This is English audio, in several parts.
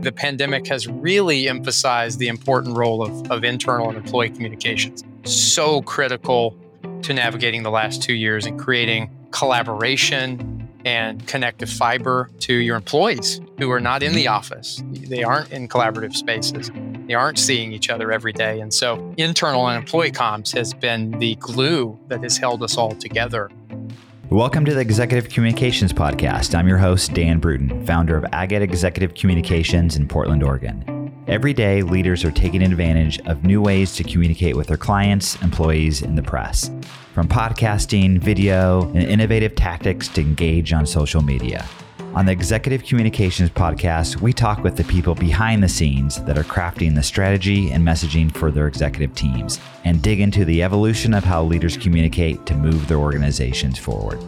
The pandemic has really emphasized the important role of, of internal and employee communications. So critical to navigating the last two years and creating collaboration and connective fiber to your employees who are not in the office. They aren't in collaborative spaces. They aren't seeing each other every day. And so, internal and employee comms has been the glue that has held us all together. Welcome to the Executive Communications Podcast. I'm your host, Dan Bruton, founder of Agate Executive Communications in Portland, Oregon. Every day, leaders are taking advantage of new ways to communicate with their clients, employees, and the press. From podcasting, video, and innovative tactics to engage on social media. On the Executive Communications Podcast, we talk with the people behind the scenes that are crafting the strategy and messaging for their executive teams and dig into the evolution of how leaders communicate to move their organizations forward.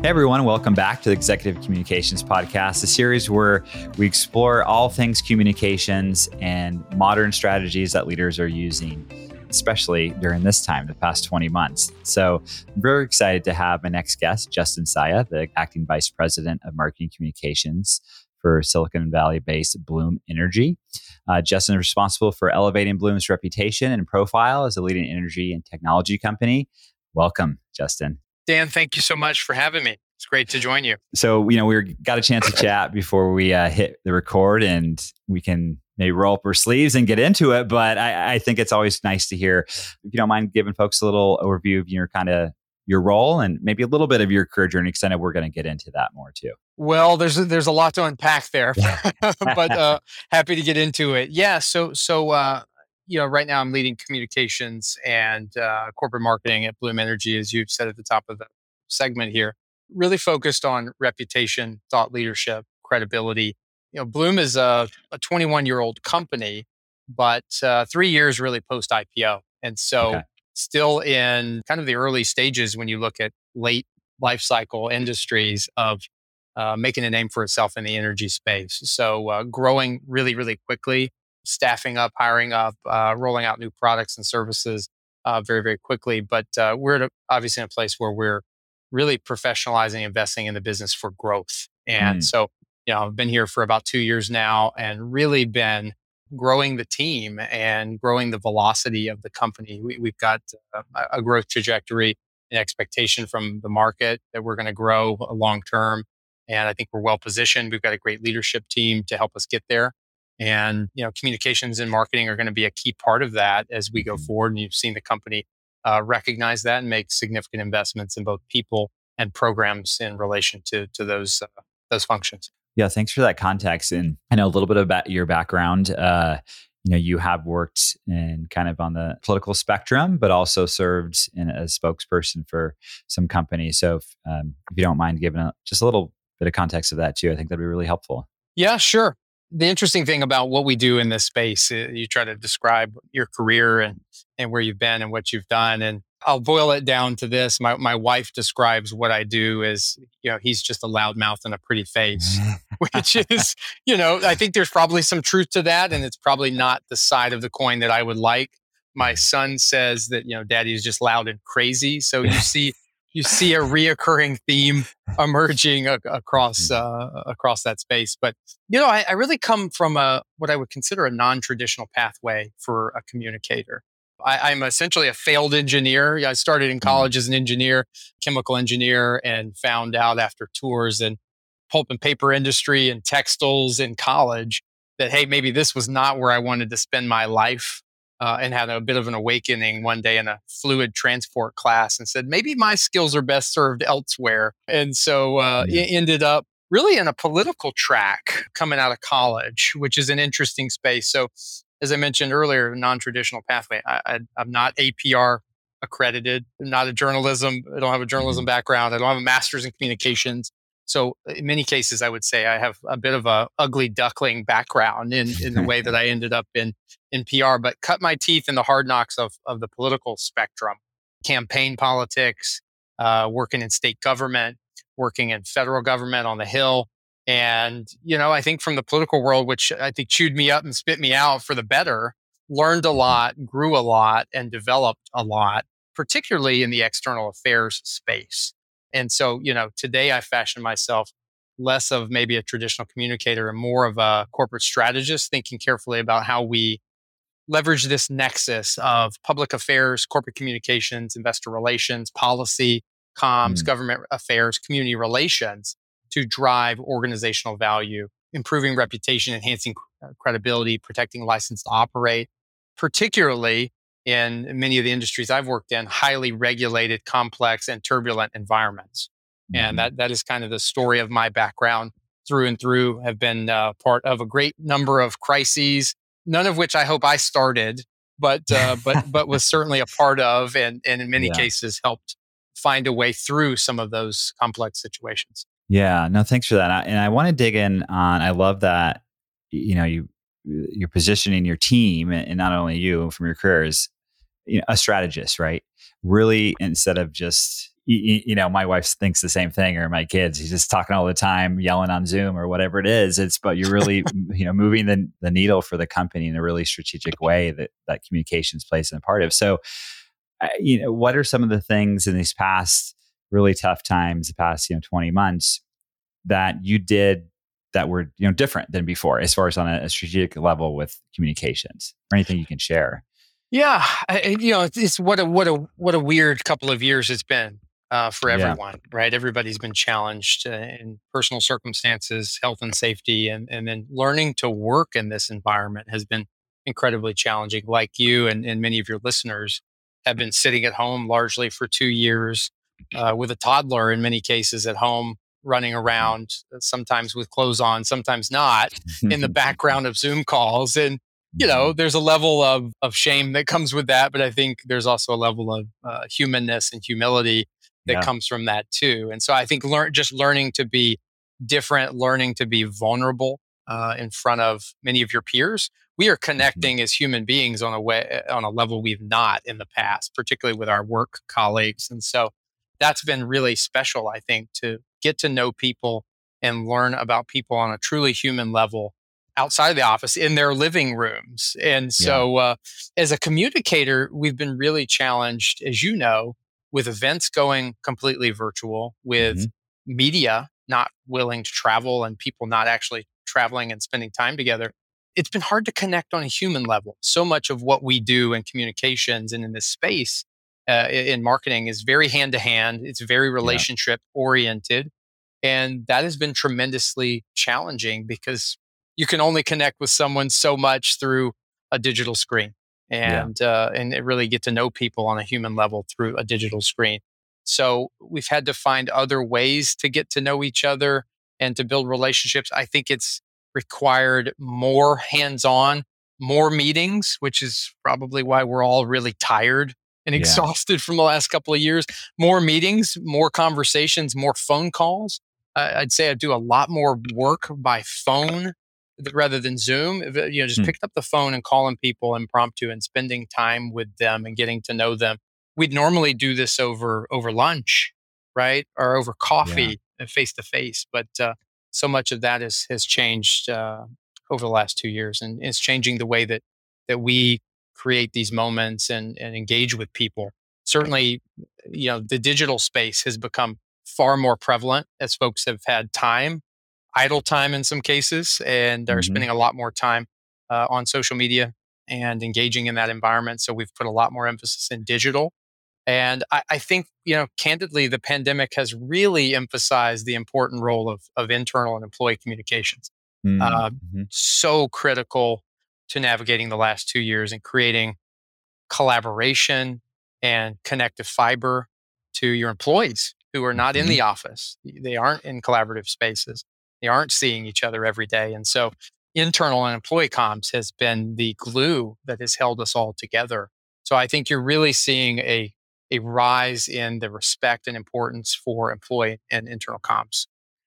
Hey everyone, welcome back to the Executive Communications Podcast, a series where we explore all things communications and modern strategies that leaders are using especially during this time, the past 20 months. So I'm very excited to have my next guest, Justin Saya, the acting vice president of marketing communications for Silicon Valley based Bloom Energy. Uh, Justin is responsible for elevating Bloom's reputation and profile as a leading energy and technology company. Welcome, Justin. Dan, thank you so much for having me. It's great to join you. So, you know, we got a chance to chat before we uh, hit the record, and we can maybe roll up our sleeves and get into it. But I, I, think it's always nice to hear, if you don't mind giving folks a little overview of your kind of your role and maybe a little bit of your career journey, because I know we're going to get into that more too. Well, there's a, there's a lot to unpack there, but uh, happy to get into it. Yeah. So so uh, you know, right now I'm leading communications and uh, corporate marketing at Bloom Energy, as you've said at the top of the segment here really focused on reputation, thought leadership, credibility. You know, Bloom is a, a 21 year old company, but uh, three years really post IPO. And so okay. still in kind of the early stages when you look at late life cycle industries of uh, making a name for itself in the energy space. So uh, growing really, really quickly, staffing up, hiring up, uh, rolling out new products and services uh, very, very quickly. But uh, we're a, obviously in a place where we're really professionalizing investing in the business for growth. And mm. so, you know, I've been here for about two years now and really been growing the team and growing the velocity of the company. We, have got a, a, growth trajectory and expectation from the market that we're going to grow long term. And I think we're well positioned. We've got a great leadership team to help us get there. And, you know, communications and marketing are going to be a key part of that as we go mm-hmm. forward. And you've seen the company uh, recognize that and make significant investments in both people and programs in relation to to those uh, those functions. Yeah, thanks for that context. And I know a little bit about your background. Uh, you know, you have worked in kind of on the political spectrum, but also served in, as spokesperson for some companies. So, if, um, if you don't mind giving a, just a little bit of context of that too, I think that'd be really helpful. Yeah, sure the interesting thing about what we do in this space, uh, you try to describe your career and, and where you've been and what you've done. And I'll boil it down to this. My, my wife describes what I do as, you know, he's just a loud mouth and a pretty face, which is, you know, I think there's probably some truth to that. And it's probably not the side of the coin that I would like. My son says that, you know, daddy is just loud and crazy. So you see you see a reoccurring theme emerging a- across mm. uh, across that space. But you know, I, I really come from a what I would consider a non-traditional pathway for a communicator. I, am essentially a failed engineer. I started in mm. college as an engineer, chemical engineer, and found out after tours and pulp and paper industry and textiles in college that hey, maybe this was not where I wanted to spend my life uh, and had a bit of an awakening one day in a fluid transport class and said, maybe my skills are best served elsewhere. And so uh, mm. ended up really in a political track coming out of college, which is an interesting space. So, as I mentioned earlier, non traditional pathway. I, am not APR accredited, I'm not a journalism, I don't have a journalism mm. background, I don't have a master's in communications. So in many cases, I would say I have a bit of a ugly duckling background in, in the way that I ended up in, in PR, but cut my teeth in the hard knocks of, of the political spectrum, campaign politics, uh, working in state government, working in federal government on the Hill. And, you know, I think from the political world, which I think chewed me up and spit me out for the better, learned a lot, grew a lot, and developed a lot, particularly in the external affairs space. And so, you know, today I fashion myself less of maybe a traditional communicator and more of a corporate strategist, thinking carefully about how we leverage this nexus of public affairs, corporate communications, investor relations, policy, comms, mm. government affairs, community relations to drive organizational value, improving reputation, enhancing uh, credibility, protecting license to operate, particularly in many of the industries I've worked in, highly regulated, complex, and turbulent environments. Mm-hmm. And that, that is kind of the story of my background through and through, have been uh, part of a great number of crises, none of which I hope I started, but, uh, but, but was certainly a part of, and, and in many yeah. cases helped find a way through some of those complex situations. Yeah, no, thanks for that. And I want to dig in on. I love that you know you you're positioning your team and not only you from your careers, you know, a strategist, right? Really, instead of just you, you, know, my wife thinks the same thing, or my kids. He's just talking all the time, yelling on Zoom or whatever it is. It's but you're really, you know, moving the the needle for the company in a really strategic way that that communications plays in a part of. So, uh, you know, what are some of the things in these past really tough times, the past you know 20 months that you did that were you know different than before as far as on a, a strategic level with communications or anything you can share? Yeah I, you know it's what a what a what a weird couple of years it's been uh, for everyone yeah. right? Everybody's been challenged uh, in personal circumstances health and safety and and then learning to work in this environment has been incredibly challenging. Like you and, and many of your listeners have been sitting at home largely for two years uh, with a toddler in many cases at home running around, uh, sometimes with clothes on, sometimes not, in the background of Zoom calls. And, you know, mm-hmm. there's a level of, of shame that comes with that. But I think there's also a level of uh, humanness and humility that yeah. comes from that too. And so I think learn, just learning to be different, learning to be vulnerable uh, in front of many of your peers. We are mm-hmm. connecting mm-hmm. as human beings on a way, on a level we've not in the past, particularly with our work colleagues. And so that's been really special, I think, to get to know people and learn about people on a truly human level outside of the office in their living rooms. And so, yeah. uh, as a communicator, we've been really challenged, as you know, with events going completely virtual, with mm-hmm. media not willing to travel and people not actually traveling and spending time together. It's been hard to connect on a human level. So much of what we do in communications and in this space uh, in marketing is very hand to hand. It's very relationship oriented. And that has been tremendously challenging because you can only connect with someone so much through a digital screen and yeah. uh, and really get to know people on a human level through a digital screen. So we've had to find other ways to get to know each other and to build relationships. I think it's required more hands-on, more meetings, which is probably why we're all really tired and yeah. exhausted from the last couple of years. More meetings, more conversations, more phone calls. I'd say I do a lot more work by phone rather than Zoom. You know, just hmm. picked up the phone and calling people impromptu and spending time with them and getting to know them. We'd normally do this over over lunch, right, or over coffee, face to face. But uh, so much of that is, has changed uh, over the last two years, and it's changing the way that that we create these moments and, and engage with people. Certainly, you know, the digital space has become far more prevalent as folks have had time, idle time in some cases, and are mm-hmm. spending a lot more time uh, on social media and engaging in that environment. So we've put a lot more emphasis in digital. And I, I, think, you know, candidly, the pandemic has really emphasized the important role of, of internal and employee communications. Mm-hmm. Uh, mm-hmm. so critical to navigating the last two years and creating collaboration and connective fiber to your employees who are not mm-hmm. in the office. They aren't in collaborative spaces. They aren't seeing each other every day. And so internal and employee comms has been the glue that has held us all together. So I think you're really seeing a, a rise in the respect and importance for employee and internal comms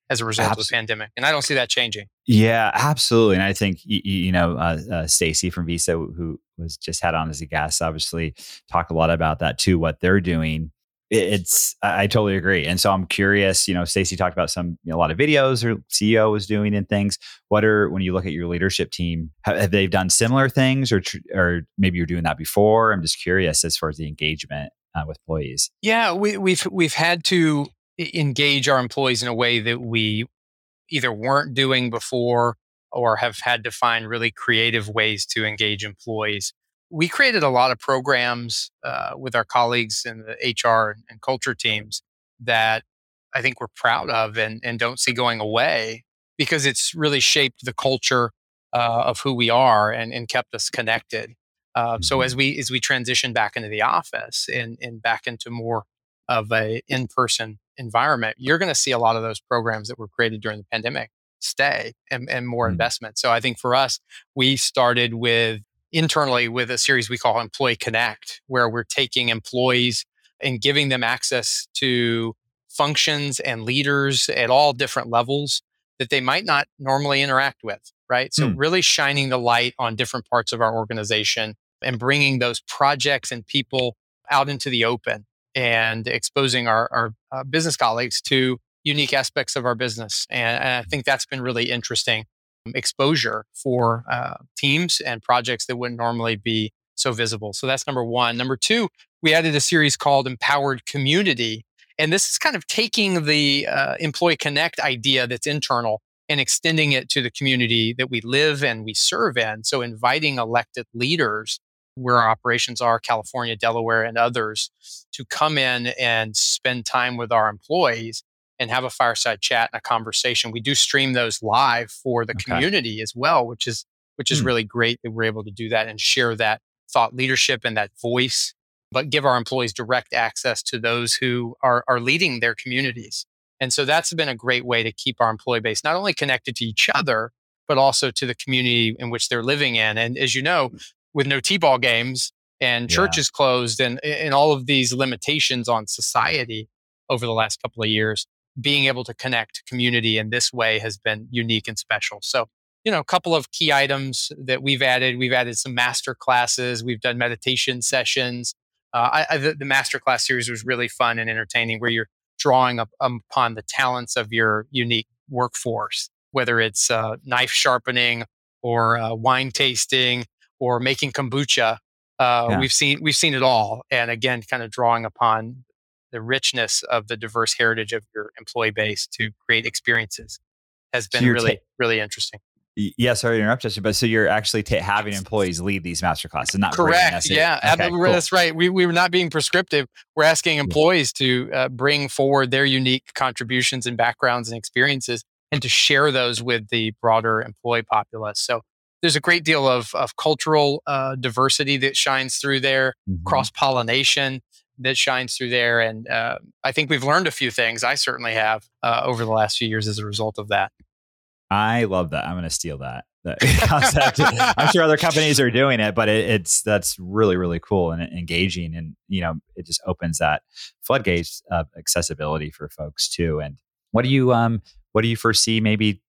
as a result Absolutely. of the pandemic. And I don't see that changing. Yeah, absolutely. And I think, you, you know, uh, uh, Stacy from Visa, who was just had on as a guest, obviously talk a lot about that too, what they're doing. It's, I totally agree. And so I'm curious, you know, Stacy talked about some, you know, a lot of videos her CEO was doing and things. What are, when you look at your leadership team, have, have they done similar things or, or maybe you're doing that before? I'm just curious as far as the engagement uh, with employees. Yeah, we, we've, we've had to engage our employees in a way that we either weren't doing before or have had to find really creative ways to engage employees. We created a lot of programs uh, with our colleagues in the HR and culture teams that I think we're proud of and, and don't see going away because it's really shaped the culture uh, of who we are and, and kept us connected. Uh, mm-hmm. So as we as we transition back into the office and, and back into more of a in-person environment, you're going to see a lot of those programs that were created during the pandemic stay and, and more mm-hmm. investment. So I think for us, we started with internally with a series we call Employee Connect, where we're taking employees and giving them access to functions and leaders at all different levels that they might not normally interact with, right? So, mm. really shining the light on different parts of our organization and bringing those projects and people out into the open and exposing our, our uh, business colleagues to unique aspects of our business. And, and, I think that's been really interesting exposure for uh, teams and projects that wouldn't normally be so visible. So that's number one. Number two, we added a series called Empowered Community, and this is kind of taking the uh, Employee Connect idea that's internal and extending it to the community that we live and we serve in. So, inviting elected leaders where our operations are, California, Delaware, and others, to come in and spend time with our employees and have a fireside chat and a conversation. We do stream those live for the okay. community as well, which is which is hmm. really great that we're able to do that and share that thought leadership and that voice but give our employees direct access to those who are, are leading their communities. And so that's been a great way to keep our employee base not only connected to each other, but also to the community in which they're living in. And as you know, with no T-ball games and churches yeah. closed and, and all of these limitations on society over the last couple of years, being able to connect community in this way has been unique and special. So, you know, a couple of key items that we've added. We've added some master classes. We've done meditation sessions. Uh, I, I, the, the masterclass series was really fun and entertaining, where you're drawing up um, upon the talents of your unique workforce, whether it's uh, knife sharpening or uh, wine tasting or making kombucha. Uh, yeah. We've seen we've seen it all, and again, kind of drawing upon the richness of the diverse heritage of your employee base to create experiences has been so really ta- really interesting. Yeah, sorry to interrupt you, but so you're actually t- having employees lead these master classes, not correct. Yeah, okay, cool. that's right. We we were not being prescriptive. We're asking employees to uh, bring forward their unique contributions and backgrounds and experiences, and to share those with the broader employee populace. So there's a great deal of of cultural uh, diversity that shines through there, mm-hmm. cross pollination that shines through there, and uh, I think we've learned a few things. I certainly have uh, over the last few years as a result of that. I love that. I'm going to steal that, that concept. I'm sure other companies are doing it, but it, it's that's really really cool and engaging, and you know it just opens that floodgates of accessibility for folks too. And what do you um what do you foresee maybe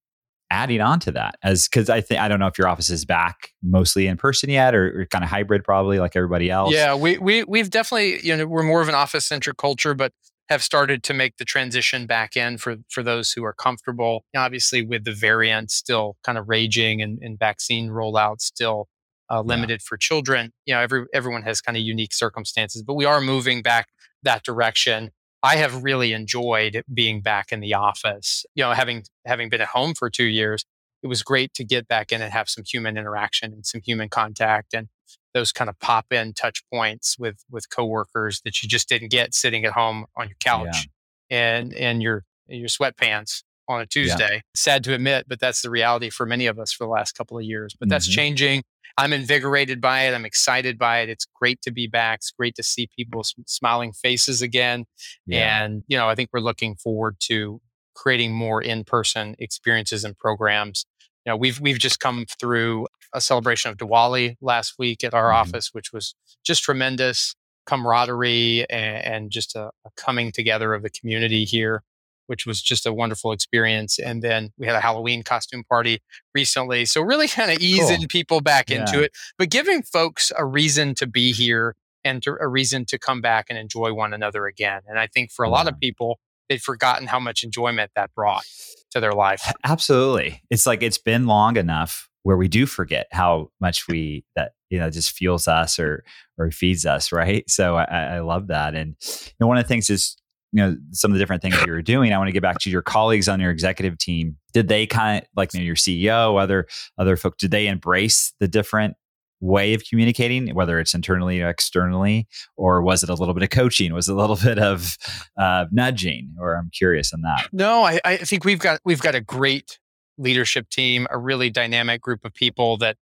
adding on to that as because I think I don't know if your office is back mostly in person yet or, or kind of hybrid probably like everybody else. Yeah, we we we've definitely you know we're more of an office centric culture, but have started to make the transition back in for for those who are comfortable. Obviously, with the variant still kind of raging and, and vaccine rollout still uh, limited yeah. for children, you know, every everyone has kind of unique circumstances, but we are moving back that direction. I have really enjoyed being back in the office. You know, having having been at home for two years, it was great to get back in and have some human interaction and some human contact and those kind of pop in touch points with with coworkers that you just didn't get sitting at home on your couch yeah. and and your your sweatpants on a Tuesday. Yeah. Sad to admit, but that's the reality for many of us for the last couple of years. But mm-hmm. that's changing. I'm invigorated by it. I'm excited by it. It's great to be back. It's great to see people's smiling faces again. Yeah. And you know, I think we're looking forward to creating more in-person experiences and programs. You know, we've we've just come through a celebration of Diwali last week at our mm-hmm. office, which was just tremendous camaraderie and, and just a, a, coming together of the community here, which was just a wonderful experience. And then we had a Halloween costume party recently. So, really kind of easing cool. people back yeah. into it, but giving folks a reason to be here and to, a reason to come back and enjoy one another again. And I think for a yeah. lot of people, they'd forgotten how much enjoyment that brought to their life. Absolutely. It's like it's been long enough where we do forget how much we that you know just fuels us or or feeds us right so i, I love that and you know, one of the things is you know some of the different things you were doing. I want to get back to your colleagues on your executive team. Did they kind of like your ceo other other folks did they embrace the different way of communicating whether it's internally or externally? Or was it a little bit of coaching? Was it a little bit of uh, nudging? Or i'm curious on that. No I, I think we've got we've got a great leadership team a really dynamic group of people that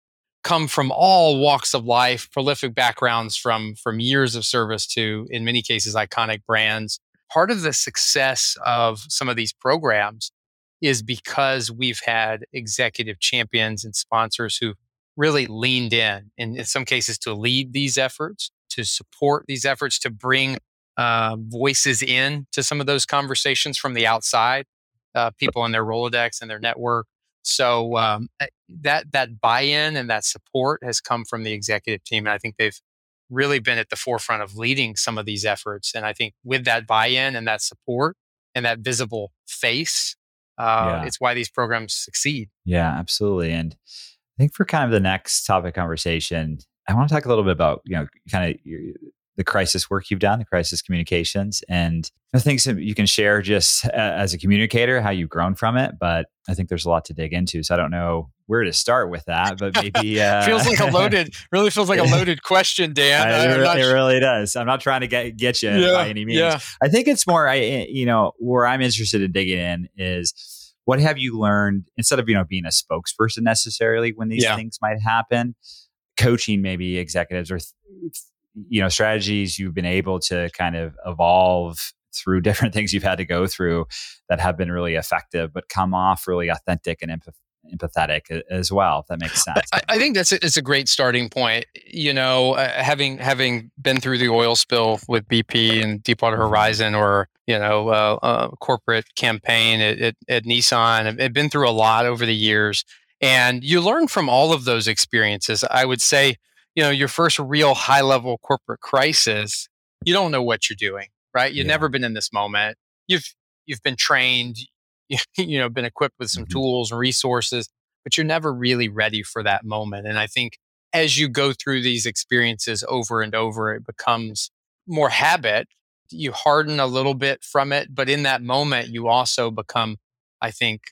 come from all walks of life prolific backgrounds from from years of service to in many cases iconic brands part of the success of some of these programs is because we've had executive champions and sponsors who really leaned in, and in some cases, to lead these efforts, to support these efforts, to bring uh, voices in to some of those conversations from the outside, uh, people in their Rolodex and their network. So um, eh, that that buy-in and that support has come from the executive team, and I think they've really been at the forefront of leading some of these efforts. And I think with that buy in and that support and that visible face, uh, yeah. it's why these programs succeed. Yeah, absolutely. And I think for kind of the next topic conversation, I want to talk a little bit about, you know, kind of the crisis work you've done, the crisis communications, and the things that you can share just as a communicator, how you've grown from it. But I think there's a lot to dig into. So I don't know where to start with that, but maybe uh, feels like a loaded, really feels like a loaded question, Dan. I, it, really, it really does. I'm not trying to get get you yeah, by any means. Yeah. I think it's more, I you know, where I'm interested in digging in is what have you learned instead of you know being a spokesperson necessarily when these yeah. things might happen, coaching maybe executives or you know strategies you've been able to kind of evolve through different things you've had to go through that have been really effective, but come off really authentic and empath- empathetic as well. If that makes sense. I, I think that's a, it's a great starting point. You know, uh, having having been through the oil spill with BP and Deepwater mm-hmm. Horizon, or you know, uh, uh, corporate campaign at, at, at Nissan, I've been through a lot over the years, and you learn from all of those experiences. I would say, you know, your first real high level corporate crisis, you don't know what you're doing, right? You've yeah. never been in this moment. You've you've been trained you know been equipped with some mm-hmm. tools and resources but you're never really ready for that moment and i think as you go through these experiences over and over it becomes more habit you harden a little bit from it but in that moment you also become i think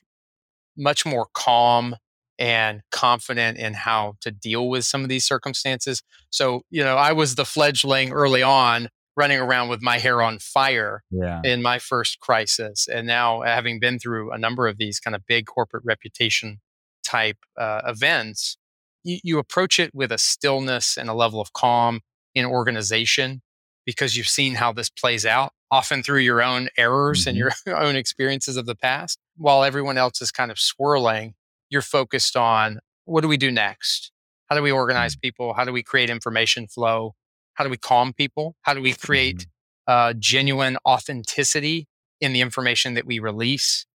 much more calm and confident in how to deal with some of these circumstances so you know i was the fledgling early on running around with my hair on fire yeah. in my first crisis. And now, having been through a number of these kind of big corporate reputation type uh, events, you, you approach it with a stillness and a level of calm in organization because you've seen how this plays out, often through your own errors mm-hmm. and your own experiences of the past. While everyone else is kind of swirling, you're focused on what do we do next? How do we organize mm-hmm. people? How do we create information flow? How do we calm people? How do we create mm-hmm. uh, genuine authenticity in the information that we release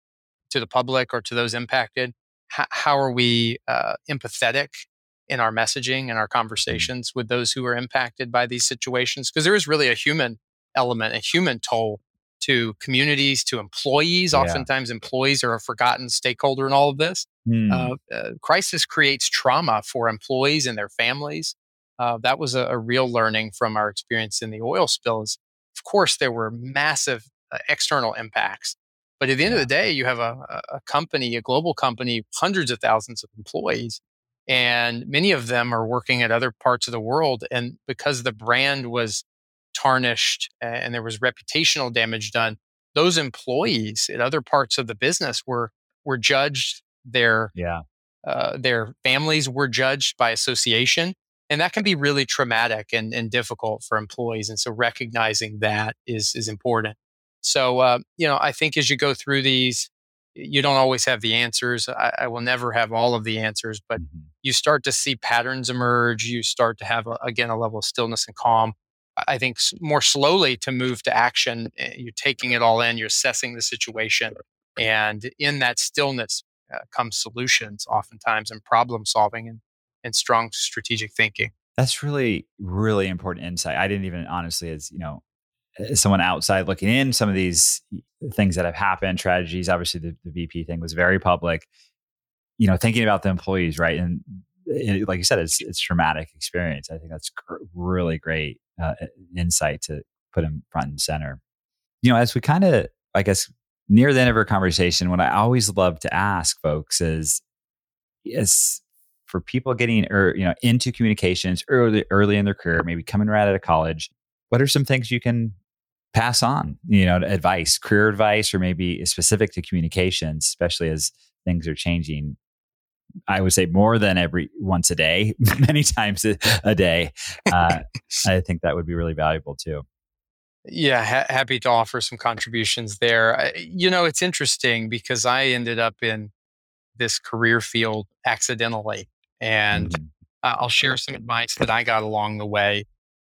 to the public or to those impacted? H- how are we uh, empathetic in our messaging and our mm-hmm. conversations with those who are impacted by these situations? Because there is really a human element, a human toll to communities, to employees. Yeah. Oftentimes, employees are a forgotten stakeholder in all of this. Mm. Uh, uh, crisis creates trauma for employees and their families uh, that was a, a, real learning from our experience in the oil spills. Of course, there were massive uh, external impacts, but at the end yeah. of the day, you have a, a company, a global company, hundreds of thousands of employees, and many of them are working at other parts of the world. And because the brand was tarnished and there was reputational damage done, those employees at other parts of the business were were judged. Their yeah. Uh, their families were judged by association and that can be really traumatic and, and difficult for employees and so recognizing that is is important so uh, you know i think as you go through these you don't always have the answers i, I will never have all of the answers but mm-hmm. you start to see patterns emerge you start to have a, again a level of stillness and calm i think more slowly to move to action eh, you're taking it all in you're assessing the situation and in that stillness uh, comes solutions oftentimes and problem solving and and strong strategic thinking. That's really, really important insight. I didn't even honestly, as you know, as someone outside looking in, some of these things that have happened, tragedies. Obviously, the, the BP thing was very public. You know, thinking about the employees, right? And it, like you said, it's it's traumatic experience. I think that's gr- really great uh, insight to put in front and center. you know, as we kind of, I guess, near the end of our conversation, what I always love to ask folks is, is for people getting or you know into communications early early in their career, maybe coming right out of college, what are some things you can pass on? You know, advice, career advice, or maybe specific to communications, especially as things are changing. I would say more than every once a day, many times a, a day. Uh, I think that would be really valuable too. Yeah, ha- happy to offer some contributions there. I, you know, it's interesting because I ended up in this career field accidentally. And mm-hmm. I'll share some advice that I got along the way.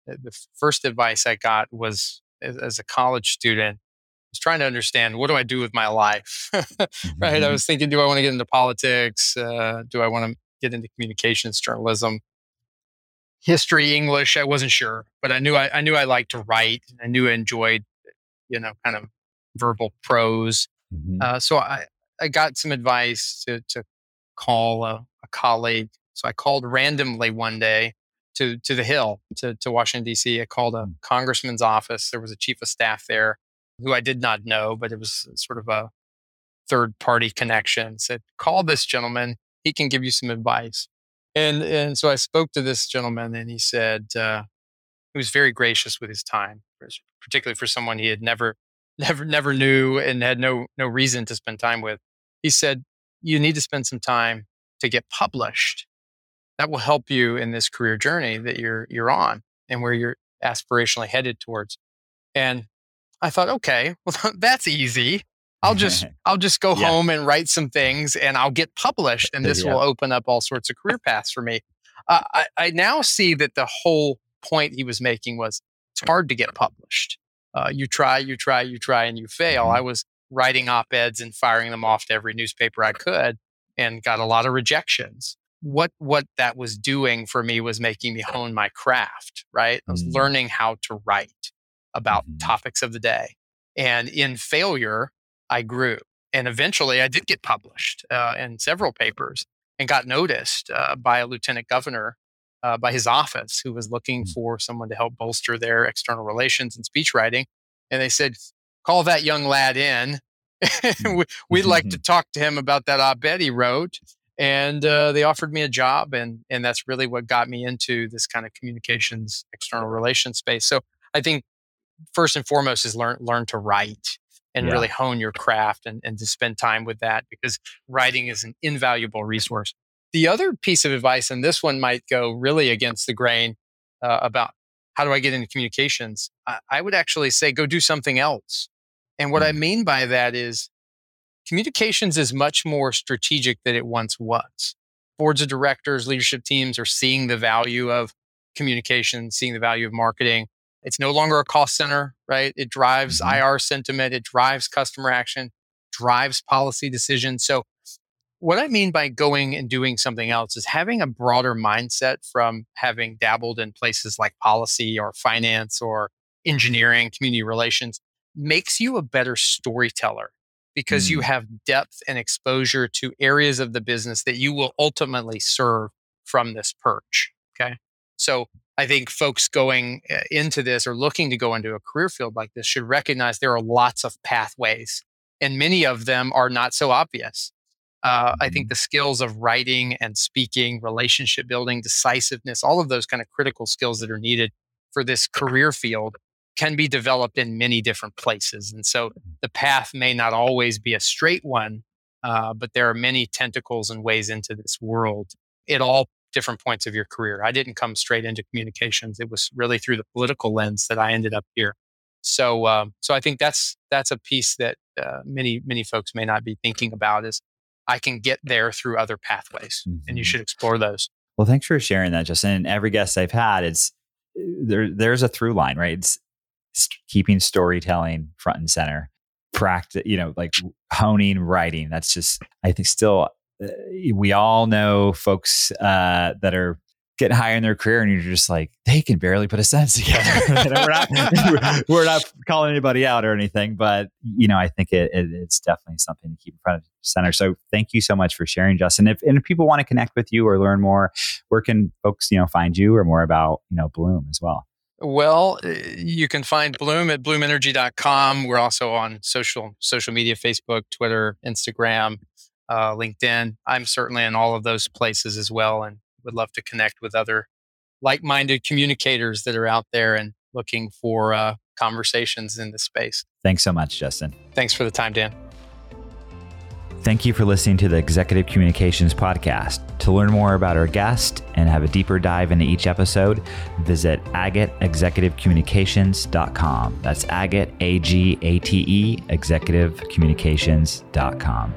The first advice I got was as a college student, was trying to understand what do I do with my life? right? Mm-hmm. I was thinking, do I want to get into politics? Uh, do I want to get into communications journalism? History, English, I wasn't sure, but I knew I, I knew I liked to write. I knew I enjoyed, you know, kind of verbal prose. Mm-hmm. Uh, so I, I got some advice to, to call a, a colleague. So I called randomly one day to to the Hill to to Washington D.C. I called a hmm. congressman's office. There was a chief of staff there who I did not know, but it was sort of a third party connection. Said, "Call this gentleman. He can give you some advice." And and so I spoke to this gentleman, and he said uh, he was very gracious with his time, particularly for someone he had never never never knew and had no no reason to spend time with. He said, "You need to spend some time to get published. That will help you in this career journey that you're you're on and where you're aspirationally headed towards." And I thought, okay, well that's easy. I'll just I'll just go yeah. home and write some things and I'll get published and this yeah. will open up all sorts of career paths for me. Uh, I, I now see that the whole point he was making was it's hard to get published. Uh, you try, you try, you try, and you fail. Mm-hmm. I was writing op eds and firing them off to every newspaper I could, and got a lot of rejections. What what that was doing for me was making me hone my craft. Right, I was mm-hmm. learning how to write about mm-hmm. topics of the day, and in failure, I grew, and eventually, I did get published uh, in several papers and got noticed uh, by a lieutenant governor uh, by his office who was looking mm. for someone to help bolster their external relations and speech writing. And they said, call that young lad in. We'd like to talk to him about that op ed he wrote. And uh, they offered me a job. And, and that's really what got me into this kind of communications, external relations space. So I think first and foremost is learn, learn to write and yeah. really hone your craft and, and to spend time with that because writing is an invaluable resource. The other piece of advice, and this one might go really against the grain uh, about how do I get into communications, I, I, would actually say go do something else. And what mm. I mean by that is communications is much more strategic than it once was. Boards of directors, leadership teams are seeing the value of communication, seeing the value of marketing. It's no longer a cost center, right? It drives mm-hmm. IR sentiment, it drives customer action, drives policy decisions. So what I mean by going and doing something else is having a broader mindset from having dabbled in places like policy or finance or engineering, community relations makes you a better storyteller because mm. you have depth and exposure to areas of the business that you will ultimately serve from this perch. Okay. So I think folks going uh, into this or looking to go into a career field like this should recognize there are lots of pathways and many of them are not so obvious. Uh, I think mm-hmm. the skills of writing and speaking, relationship building, decisiveness, all of those kind of critical skills that are needed for this career field can be developed in many different places. And so the path may not always be a straight one, uh, but there are many tentacles and ways into this world It all different points of your career. I didn't come straight into communications. It was really through the political lens that I ended up here. So, um, so I think that's that's a piece that uh, many many folks may not be thinking about is I can get there through other pathways, mm-hmm. and you mm-hmm. should explore those. Well, thanks for sharing that, Justin. And every guest I've had, it's there. There's a through line, right? It's keeping storytelling front and center. Practice, you know, like honing writing. That's just, I think, still. Uh, we all know folks uh, that are getting higher in their career and you're just like they can barely put a sentence together. We're not we're not calling anybody out or anything but you know i think it, it, it's definitely something to keep in front of center. So thank you so much for sharing justin. If, and if people want to connect with you or learn more where can folks you know find you or more about you know bloom as well? Well, uh, you can find Bloom at bloomenergy.com. We're also on social social media, Facebook, Twitter, Instagram, uh, LinkedIn. I'm certainly in all of those places as well and would love to connect with other like-minded communicators that are out there and looking for uh, conversations in the space. Thanks so much, Justin. Thanks for the time, Dan. Thank you for listening to the Executive Communications Podcast. To learn more about our guest and have a deeper dive into each episode, visit agateexecutivecommunications.com. That's agate, A G A T E, executivecommunications.com.